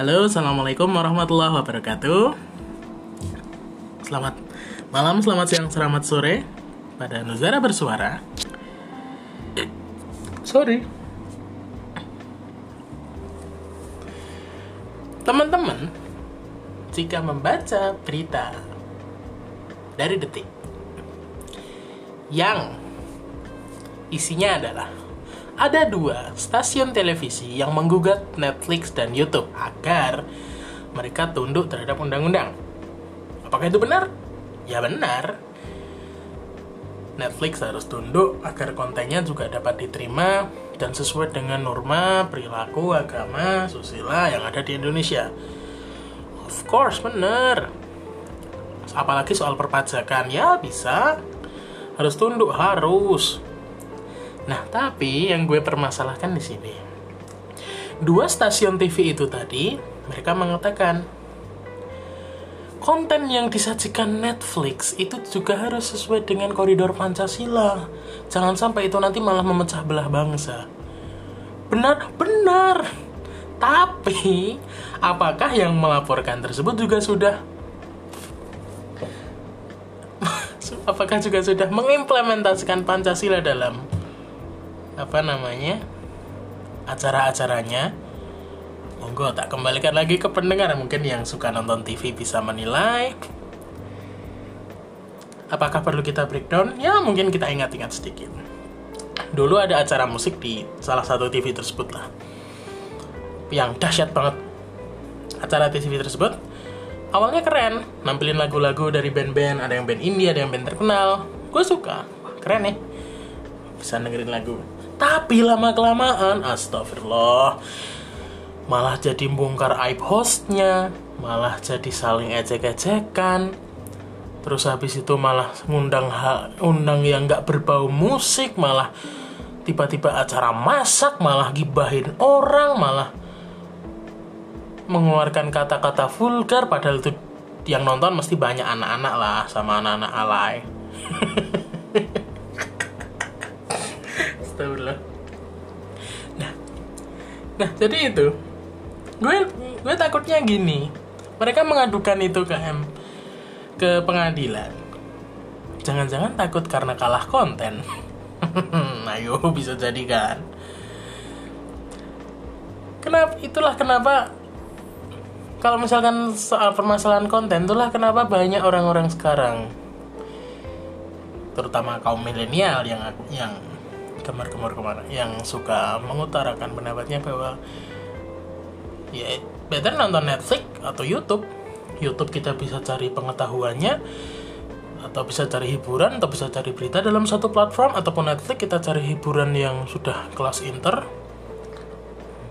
Halo, assalamualaikum warahmatullahi wabarakatuh. Selamat malam, selamat siang, selamat sore pada Nuzara bersuara. Sorry. Teman-teman, jika membaca berita dari detik yang isinya adalah ada dua stasiun televisi yang menggugat Netflix dan YouTube agar mereka tunduk terhadap undang-undang. Apakah itu benar? Ya benar. Netflix harus tunduk agar kontennya juga dapat diterima dan sesuai dengan norma, perilaku, agama, susila yang ada di Indonesia. Of course, benar. Apalagi soal perpajakan, ya bisa. Harus tunduk, harus. Nah, tapi yang gue permasalahkan di sini, dua stasiun TV itu tadi mereka mengatakan konten yang disajikan Netflix itu juga harus sesuai dengan koridor Pancasila. Jangan sampai itu nanti malah memecah belah bangsa. Benar, benar. Tapi, apakah yang melaporkan tersebut juga sudah apakah juga sudah mengimplementasikan Pancasila dalam apa namanya? Acara-acaranya. Monggo tak kembalikan lagi ke pendengar. Mungkin yang suka nonton TV bisa menilai. Apakah perlu kita breakdown? Ya mungkin kita ingat-ingat sedikit. Dulu ada acara musik di salah satu TV tersebut lah. Yang dahsyat banget. Acara TV tersebut awalnya keren. Nampilin lagu-lagu dari band-band. Ada yang band indie ada yang band terkenal. Gue suka. Keren nih. Bisa dengerin lagu tapi lama kelamaan, astagfirullah, malah jadi bongkar aib hostnya, malah jadi saling ejek-ejekan. Terus habis itu malah ngundang undang yang nggak berbau musik, malah tiba-tiba acara masak, malah gibahin orang, malah mengeluarkan kata-kata vulgar padahal itu yang nonton mesti banyak anak-anak lah sama anak-anak alay. Astagfirullah. Nah, nah jadi itu, gue gue takutnya gini, mereka mengadukan itu ke M ke pengadilan. Jangan-jangan takut karena kalah konten. Ayo bisa jadi kan. Kenapa itulah kenapa kalau misalkan soal permasalahan konten itulah kenapa banyak orang-orang sekarang terutama kaum milenial yang yang kemar-kemar ke mana? Yang suka mengutarakan pendapatnya bahwa ya better nonton Netflix atau YouTube. YouTube kita bisa cari pengetahuannya atau bisa cari hiburan atau bisa cari berita dalam satu platform ataupun Netflix kita cari hiburan yang sudah kelas inter.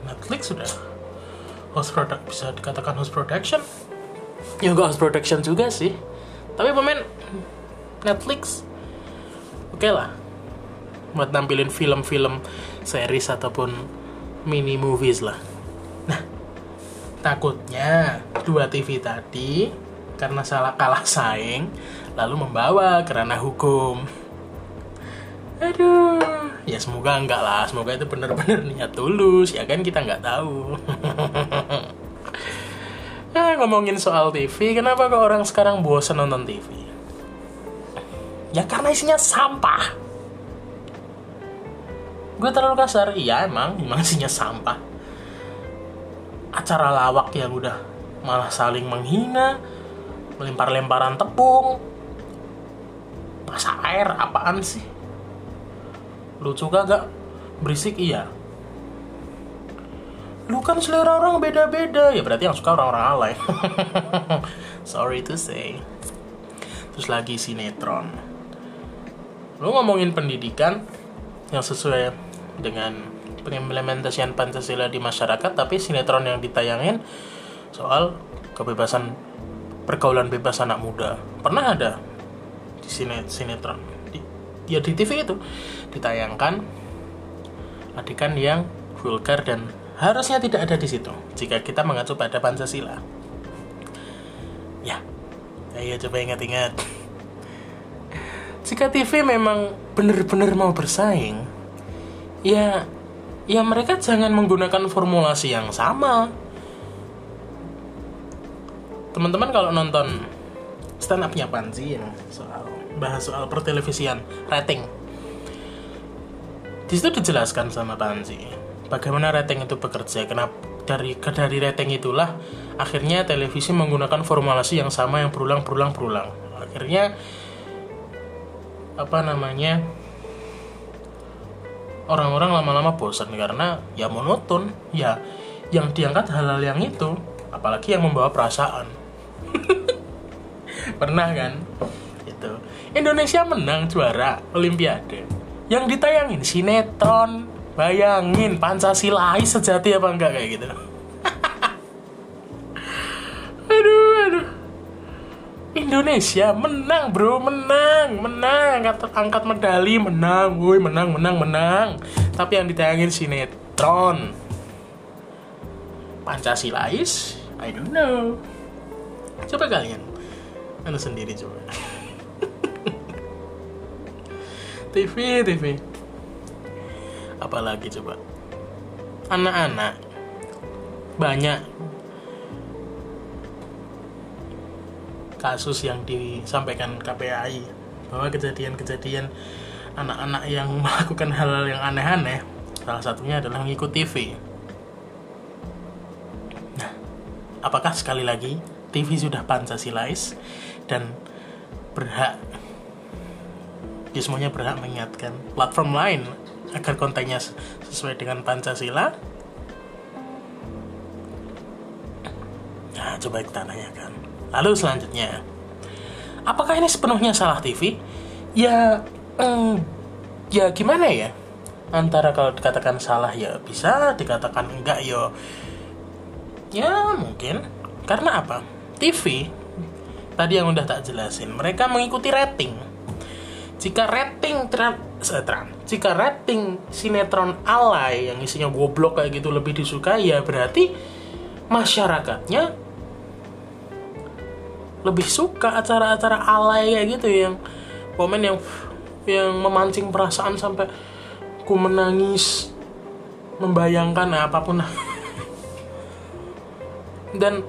Netflix sudah host product bisa dikatakan host production. Ya enggak host production juga sih. Tapi pemain Netflix oke okay lah buat nampilin film-film series ataupun mini movies lah. Nah, takutnya dua TV tadi karena salah kalah saing lalu membawa ke ranah hukum. Aduh, ya semoga enggak lah, semoga itu benar-benar niat tulus, ya kan kita nggak tahu. nah, ngomongin soal TV, kenapa kok orang sekarang bosan nonton TV? Ya karena isinya sampah gue terlalu kasar. Iya emang. Emang isinya sampah. Acara lawak yang udah malah saling menghina melempar-lemparan tepung. Masa air apaan sih? Lucu gak berisik iya. Lu kan selera orang beda-beda. Ya berarti yang suka orang-orang alay. Sorry to say. Terus lagi sinetron. Lu ngomongin pendidikan yang sesuai dengan pengimplementasian Pancasila di masyarakat tapi sinetron yang ditayangin soal kebebasan pergaulan bebas anak muda. Pernah ada di sinet sinetron? Di, ya di TV itu ditayangkan adegan yang vulgar dan harusnya tidak ada di situ jika kita mengacu pada Pancasila. Ya ayo coba ingat-ingat. Jika TV memang benar-benar mau bersaing ya ya mereka jangan menggunakan formulasi yang sama. Teman-teman kalau nonton stand upnya Panji ya soal bahas soal pertelevisian rating. Di situ dijelaskan sama Panji bagaimana rating itu bekerja kenapa dari dari rating itulah akhirnya televisi menggunakan formulasi yang sama yang berulang berulang berulang akhirnya apa namanya orang-orang lama-lama bosan karena ya monoton ya yang diangkat hal-hal yang itu apalagi yang membawa perasaan. Pernah kan? Itu. Indonesia menang juara Olimpiade. Yang ditayangin sinetron bayangin Pancasilais sejati apa enggak kayak gitu Indonesia menang bro menang menang. Angkat, angkat medali menang. Woi menang menang menang. Tapi yang ditayangin sinetron. Pancasilais I don't know. Coba kalian. Anda sendiri coba. TV TV apalagi coba? Anak-anak. Banyak kasus yang disampaikan KPAI bahwa kejadian-kejadian anak-anak yang melakukan hal-hal yang aneh-aneh salah satunya adalah mengikut TV nah apakah sekali lagi TV sudah pancasilais dan berhak ya semuanya berhak mengingatkan platform lain agar kontennya sesuai dengan Pancasila? Nah coba kita tanyakan lalu selanjutnya apakah ini sepenuhnya salah TV ya eh, ya gimana ya? Antara kalau dikatakan salah ya bisa dikatakan enggak yo ya mungkin. Karena apa? TV tadi yang udah tak jelasin mereka mengikuti rating. Jika rating tra- jika rating sinetron alay yang isinya goblok kayak gitu lebih disukai ya berarti masyarakatnya lebih suka acara-acara alay kayak gitu yang komen yang yang memancing perasaan sampai ku menangis membayangkan nah, apa pun. Dan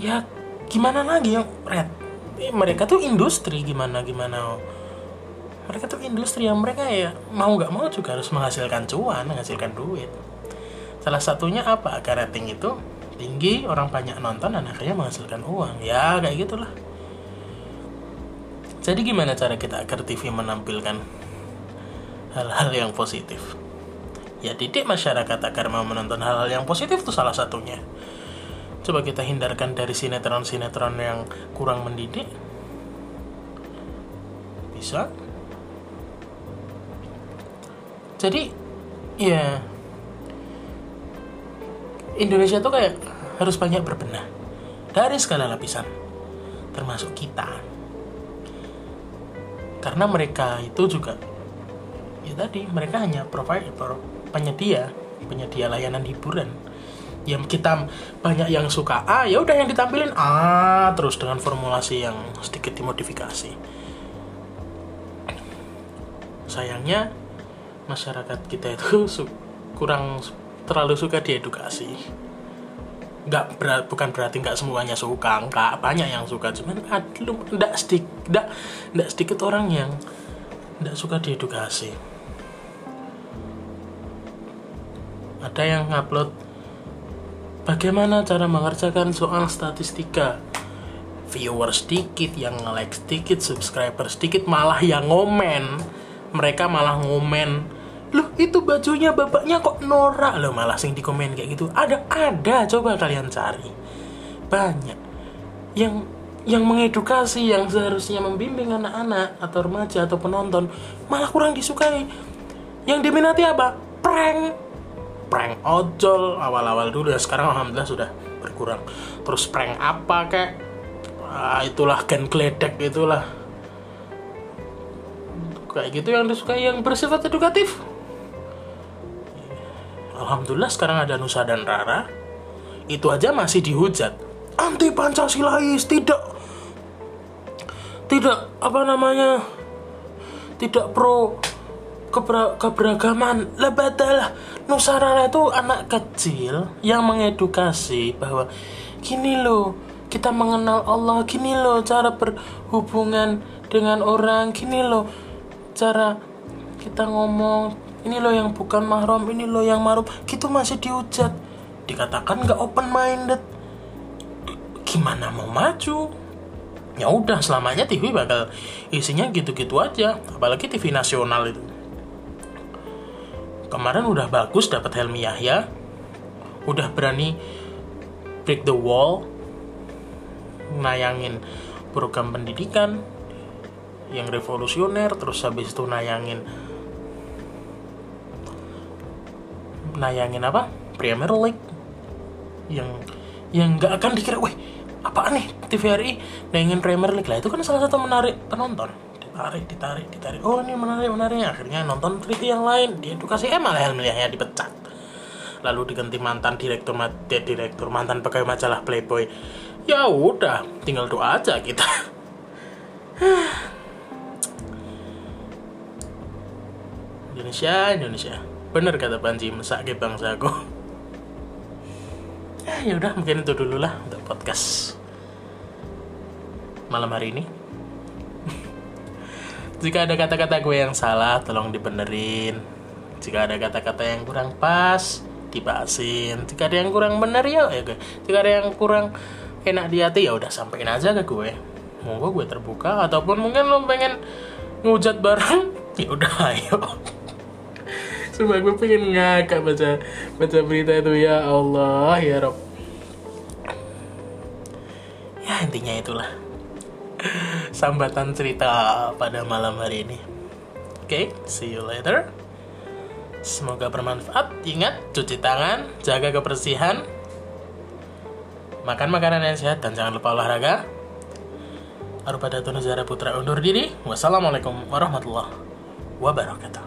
ya gimana lagi yang red? Mereka tuh industri gimana gimana? Mereka tuh industri yang mereka ya mau nggak mau juga harus menghasilkan cuan menghasilkan duit. Salah satunya apa? Agar rating itu tinggi orang banyak nonton dan akhirnya menghasilkan uang. Ya kayak gitulah. Jadi gimana cara kita agar TV menampilkan hal-hal yang positif? Ya didik masyarakat agar mau menonton hal-hal yang positif itu salah satunya. Coba kita hindarkan dari sinetron-sinetron yang kurang mendidik. Bisa. Jadi ya Indonesia tuh kayak harus banyak berbenah. Dari segala lapisan. Termasuk kita. Karena mereka itu juga ya tadi mereka hanya provider penyedia penyedia layanan hiburan. Yang kita banyak yang suka A ya udah yang ditampilin A terus dengan formulasi yang sedikit dimodifikasi. Sayangnya masyarakat kita itu kurang terlalu suka diedukasi. Nggak berat bukan berarti nggak semuanya suka nggak banyak yang suka. Cuman ada nggak sedikit nggak nggak sedikit orang yang nggak suka diedukasi. Ada yang ngupload bagaimana cara mengerjakan soal statistika? Viewer sedikit yang like sedikit subscriber sedikit malah yang ngomen. Mereka malah ngomen loh itu bajunya bapaknya kok norak? Loh malah sing di komen kayak gitu. Ada ada. Coba kalian cari. Banyak. Yang yang mengedukasi yang seharusnya membimbing anak-anak atau remaja atau penonton malah kurang disukai. Yang diminati apa? Prank. Prank ojol. Awal-awal dulu ya sekarang alhamdulillah sudah berkurang. Terus prank apa kayak ah, itulah gen gledek itulah. Kayak gitu yang disukai yang bersifat edukatif Alhamdulillah sekarang ada Nusa dan Rara. Itu aja masih dihujat. Anti Pancasilais tidak tidak apa namanya tidak pro keber keberagaman. Lebadalah Nusarara itu anak kecil yang mengedukasi bahwa gini loh kita mengenal Allah gini loh cara berhubungan dengan orang gini loh cara kita ngomong ini loh yang bukan mahram ini loh yang mahram gitu masih dihujat. Dikatakan nggak open minded gimana mau maju? Ya udah selamanya TV bakal isinya gitu-gitu aja. Apalagi TV nasional itu. Kemarin udah bagus dapat Helmi Yahya. Udah berani break the wall. Nayangin program pendidikan yang revolusioner terus habis itu nayangin nayangin apa? Premier League. Yang yang nggak akan dikira weh apa nih TVRI nayangin Premier League. Lah itu kan salah satu menarik penonton. Ditarik ditarik ditarik. Oh ini menarik menarik. Akhirnya nonton TV yang lain. Di edukasi eh malah Helmiahnya dipecat. Lalu diganti mantan direktur direktur mantan pegawai majalah Playboy. Ya udah tinggal doa aja kita. Indonesia Indonesia bener kata Panji mesake bangsaku ya udah mungkin itu dulu lah untuk podcast malam hari ini jika ada kata-kata gue yang salah, tolong dibenerin. Jika ada kata-kata yang kurang pas, dibahasin. Jika ada yang kurang bener ya, ya gue. Jika ada yang kurang enak di hati ya udah sampein aja ke gue. Monggo gue terbuka ataupun mungkin lo pengen ngujat bareng, ya udah ayo. Sumpah gue pengen ngakak baca baca berita itu ya Allah ya Rob. Ya intinya itulah sambatan cerita pada malam hari ini. Oke, okay, see you later. Semoga bermanfaat. Ingat, cuci tangan, jaga kebersihan, makan makanan yang sehat, dan jangan lupa olahraga. Arupadato Negara Putra undur diri. Wassalamualaikum warahmatullahi wabarakatuh.